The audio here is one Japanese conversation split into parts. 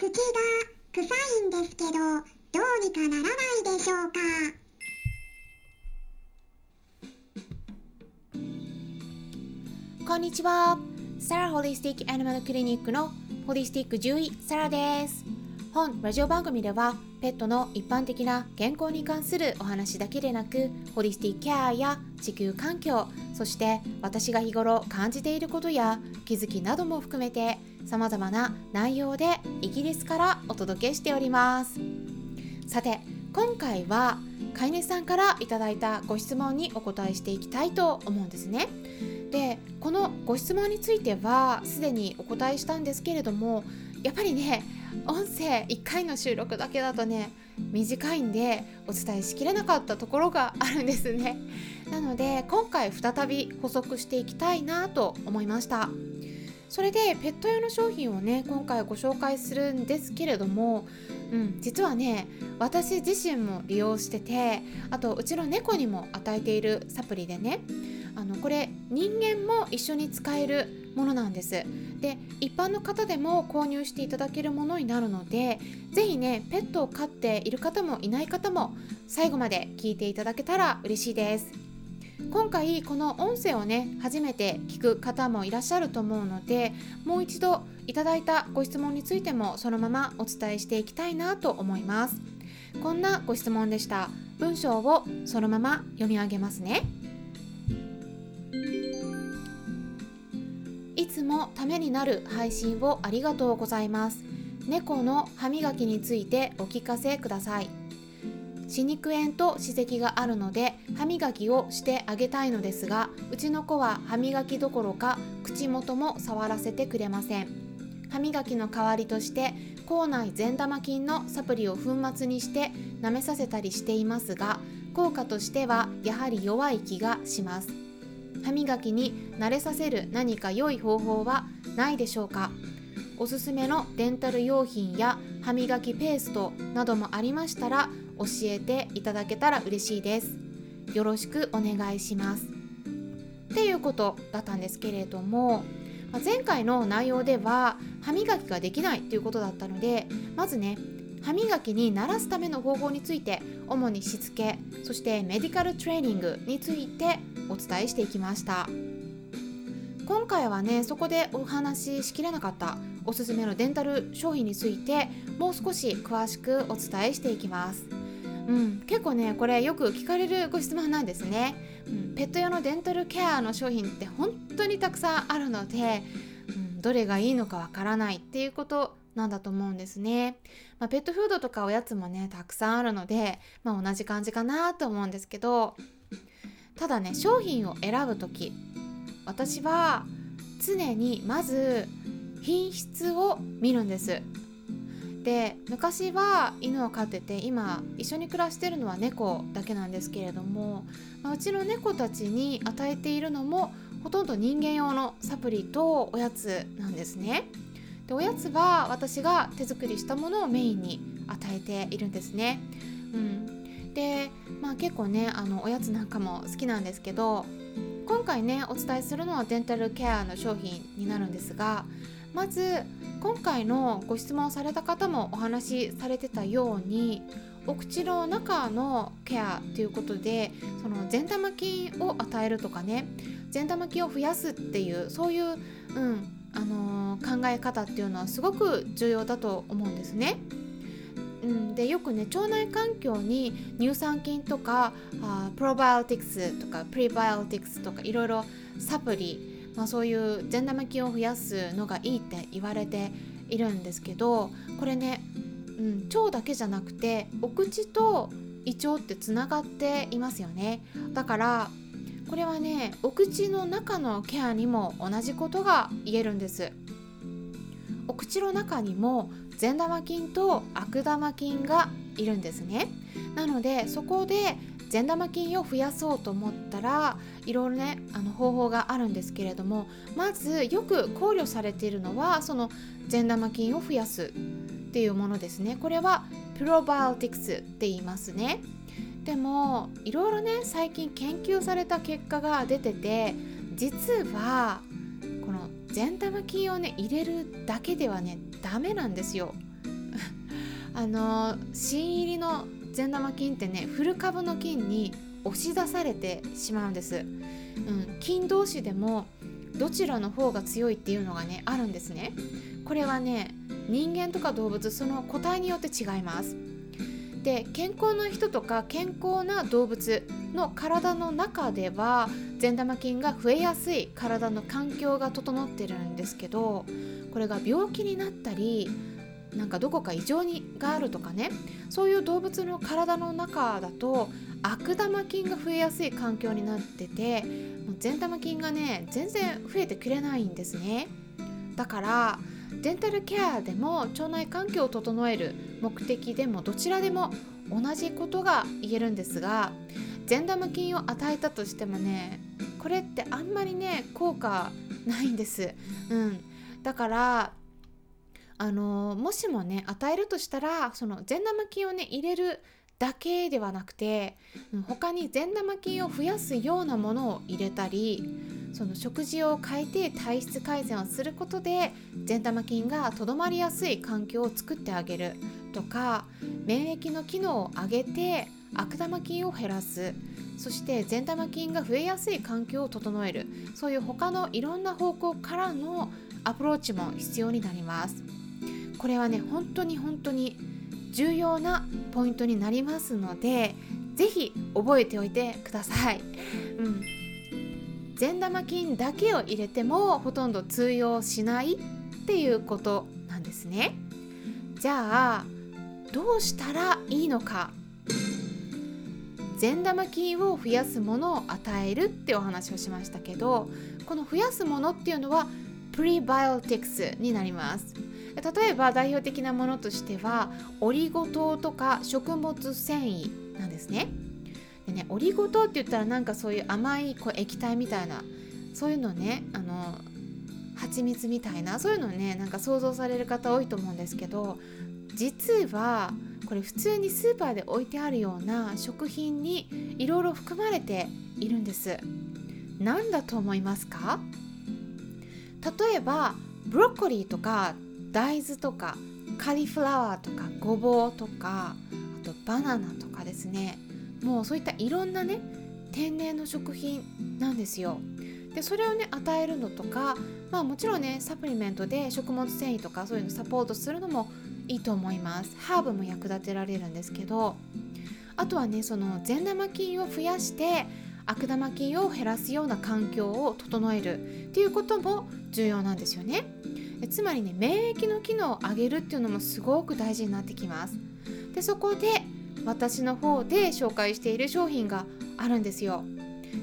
口が臭いんですけど、どうにかならないでしょうか？こんにちは。サラホリスティックアニマルクリニックのホリスティック獣医サラです。本ラジオ番組ではペットの一般的な健康に関するお話だけでなくホリスティケアや地球環境そして私が日頃感じていることや気づきなども含めてさまざまな内容でイギリスからお届けしております。さて今回は飼い主さんからいただいたご質問にお答えしていきたいと思うんですね。でこのご質問についてはすでにお答えしたんですけれどもやっぱりね音声1回の収録だけだとね短いんでお伝えしきれなかったところがあるんですね。なので今回再び補足していきたいなと思いました。それでペット用の商品をね今回ご紹介するんですけれども、うん、実はね私自身も利用しててあとうちの猫にも与えているサプリでねあのこれ人間も一緒に使えるものなんです。で一般の方でも購入していただけるものになるので是非ねペットを飼っている方もいない方も最後まで聞いていただけたら嬉しいです。今回この音声をね初めて聞く方もいらっしゃると思うのでもう一度いただいたご質問についてもそのままお伝えしていきたいなと思います。こんなご質問でした。文章をそのまま読み上げますね。つもためになる配信をありがとうございます。猫の歯磨きについてお聞かせください。歯肉炎と歯石があるので歯磨きをしてあげたいのですがうちの子は歯磨きどころか口元も触らせてくれません歯磨きの代わりとして口内善玉菌のサプリを粉末にして舐めさせたりしていますが効果としてはやはり弱い気がします歯磨きに慣れさせる何か良い方法はないでしょうか？おすすめのデンタル用品や歯磨きペーストなどもありましたら教えていただけたら嬉しいです。よろしくお願いします。っていうことだったんですけれども前回の内容では歯磨きができないっていうことだったのでまずね歯磨きに慣らすための方法について主にしつけそしてメディカルトレーニングについてお伝えしていきました。今回はねそこでお話ししきれなかったおすすめのデンタル商品についてもう少し詳しくお伝えしていきます。うん、結構ねこれよく聞かれるご質問なんですね、うん、ペット用のデンタルケアの商品って本当にたくさんあるので、うん、どれがいいのかわからないっていうことなんだと思うんですね、まあ、ペットフードとかおやつもねたくさんあるので、まあ、同じ感じかなと思うんですけどただね商品を選ぶ時私は常にまず品質を見るんです。で昔は犬を飼ってて今一緒に暮らしてるのは猫だけなんですけれども、まあ、うちの猫たちに与えているのもほとんど人間用のサプリとおやつなんですね。でおやつは私が手作りしたものをメインに与えているんですね、うん、でまあ結構ねあのおやつなんかも好きなんですけど今回ねお伝えするのはデンタルケアの商品になるんですがまず今回のご質問された方もお話しされてたようにお口の中のケアということでその善玉菌を与えるとかね善玉菌を増やすっていうそういう、うんあの、考え方っていうのはすごく重要だと思うんですね。うん、でよくね腸内環境に乳酸菌とかあプロバイオティクスとかプリバイオティクスとかいろいろサプリ、まあ、そういう善玉菌を増やすのがいいって言われているんですけどこれね、うん、腸だけじゃなくてお口と胃腸ってつながっていますよねだからこれはねお口の中のケアにも同じことが言えるんですお口の中にも善玉菌と悪玉菌がいるんですね。なのでそこで善玉菌を増やそうと思ったらいろいろねあの方法があるんですけれどもまずよく考慮されているのはその善玉菌を増やすっていうものですね。これはプロバイオティクスって言いますね。でもいろいろね最近研究された結果が出てて実は善玉菌をね入れるだけではねダメなんですよ。あの新入りの善玉菌ってねフル株の菌に押し出されてしまうんです、うん、菌同士でもどちらの方が強いっていうのがねあるんですね。これはね人間とか動物その個体によって違います。で健康な人とか健康な動物の体の中では善玉菌が増えやすい体の環境が整ってるんですけどこれが病気になったりなんかどこか異常にがあるとかねそういう動物の体の中だと悪玉菌が増えやすい環境になってて善玉菌がね全然増えてくれないんですね。だからデンタルケアでも腸内環境を整える目的でもどちらでも同じことが言えるんですが善玉菌を与えたとしてもねこれってあんまりね効果ないんです、うん、だからあのもしもね与えるとしたらその善玉菌をね入れるだけではなくて他に善玉菌を増やすようなものを入れたりその食事を変えて体質改善をすることで善玉菌がとどまりやすい環境を作ってあげるとか免疫の機能を上げて悪玉菌を減らす。そして善玉菌が増えやすい環境を整える。そういう他のいろんな方向からのアプローチも必要になります。これはね本当に本当に重要なポイントになりますので是非覚えておいてください。うん。善玉菌だけを入れてもほとんど通用しないっていうことなんですね。じゃあどうしたらいいのか。善玉菌を増やすものを与えるってお話をしましたけどこの増やすものっていうのはプリバイオティクスになります。例えば代表的なものとしてはオリゴ糖とか食物繊維なんですね。でねオリゴ糖って言ったらなんかそういう甘いこう液体みたいなそういうのねあの蜂蜜みたいなそういうのねなんか想像される方多いと思うんですけど実はこれ普通にスーパーで置いてあるような食品にいろいろ含まれているんです。何だと思いますか？例えばブロッコリーとか大豆とかカリフラワーとかごぼうとかあとバナナとかですね。もうそういったいろんなね天然の食品なんですよ。でそれをね与えるのとかまあもちろんねサプリメントで食物繊維とかそういうのサポートするのもいいと思います。ハーブも役立てられるんですけどあとはねその善玉菌を増やして悪玉菌を減らすような環境を整えるっていうことも重要なんですよね。つまりね免疫の機能を上げるっていうのもすごく大事になってきます。でそこで私の方で紹介している商品があるんですよ。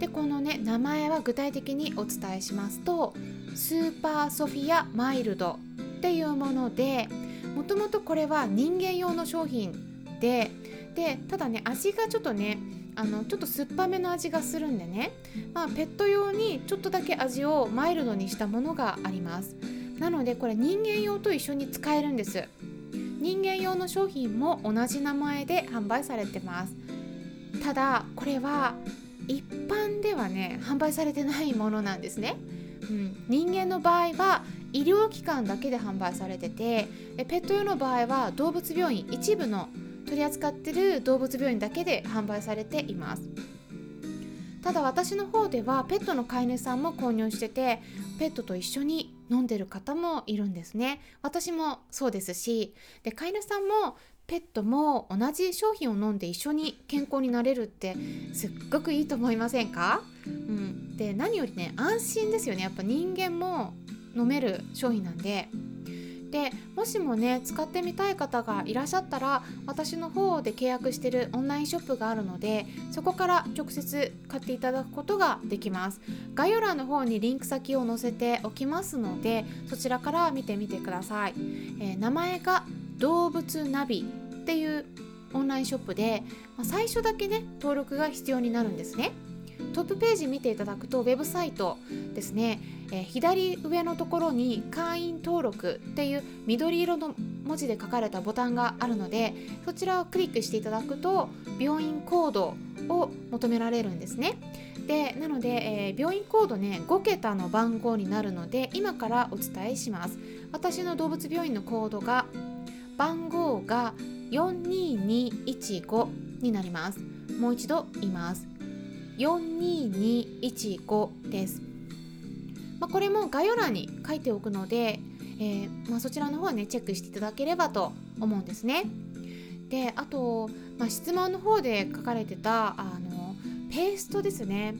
でこのね名前は具体的にお伝えしますとスーパーソフィアマイルドっていうものでもともとこれは人間用の商品ででただね味がちょっとねあのちょっと酸っぱめの味がするんでね、まあ、ペット用にちょっとだけ味をマイルドにしたものがあります。なのでこれ人間用と一緒に使えるんです。人間用の商品も同じ名前で販売されてます。ただこれは一般ではね販売されてないものなんですね、うん、人間の場合は医療機関だけで販売されててペット用の場合は動物病院一部の取り扱ってる動物病院だけで販売されています。ただ私の方ではペットの飼い主さんも購入しててペットと一緒に飲んでる方もいるんですね。私もそうですしで飼い主さんもペットも同じ商品を飲んで一緒に健康になれるってすっごくいいと思いませんか、うん、で何よりね安心ですよね。やっぱ人間も飲める商品なんで。でもしもね使ってみたい方がいらっしゃったら私の方で契約してるオンラインショップがあるのでそこから直接買っていただくことができます。概要欄の方にリンク先を載せておきますのでそちらから見てみてください、えー、名前が動物ナビっていうオンラインショップで、まあ、最初だけね登録が必要になるんですね。トップページ見ていただくとウェブサイトですね、えー、左上のところに会員登録っていう緑色の文字で書かれたボタンがあるのでそちらをクリックしていただくと病院コードを求められるんですね。でなので、えー、病院コードね5桁の番号になるので今からお伝えします。私の動物病院のコードが番号が42215になります。もう一度言います。42215です、まあ、これも概要欄に書いておくので、えー、まあ、そちらの方はねチェックしていただければと思うんですね。であと、まあ、質問の方で書かれてたあのペーストですね。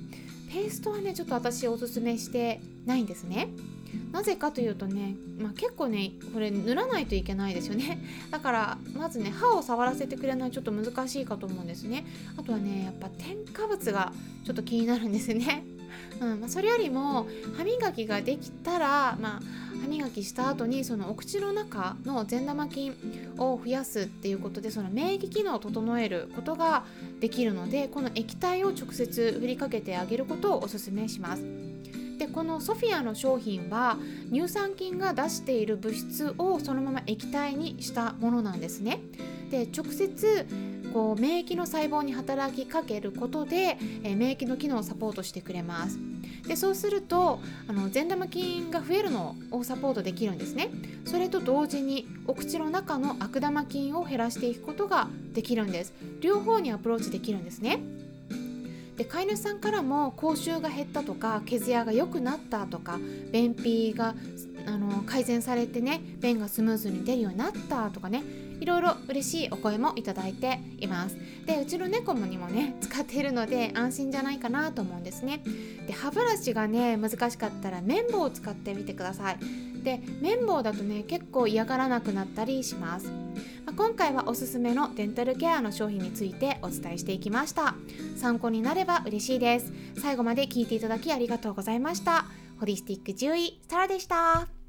ペーストはねちょっと私おすすめしてないんですね。なぜかというとね、まあ、結構ねこれ塗らないといけないですよね。だからまずね歯を触らせてくれないちょっと難しいかと思うんですね。あとはねやっぱ添加物がちょっと気になるんですね。うんまあ、それよりも歯磨きができたら、まあ、歯磨きした後にそのお口の中の善玉菌を増やすっていうことでその免疫機能を整えることができるのでこの液体を直接振りかけてあげることをおすすめします。でこのソフィアの商品は乳酸菌が出している物質をそのまま液体にしたものなんですね。で直接こう免疫の細胞に働きかけることで、え免疫の機能をサポートしてくれます。でそうするとあの善玉菌が増えるのをサポートできるんですね。それと同時にお口の中の悪玉菌を減らしていくことができるんです。両方にアプローチできるんですね。で飼い主さんからも口臭が減ったとか毛艶が良くなったとか便秘があの改善されてね便がスムーズに出るようになったとかねいろいろ嬉しいお声もいただいています。でうちの猫もにもね使っているので安心じゃないかなと思うんですね。で歯ブラシがね難しかったら綿棒を使ってみてください。で綿棒だとね結構嫌がらなくなったりします。今回はおすすめのデンタルケアの商品についてお伝えしていきました。参考になれば嬉しいです。最後まで聞いていただきありがとうございました。ホリスティック獣医サラでした。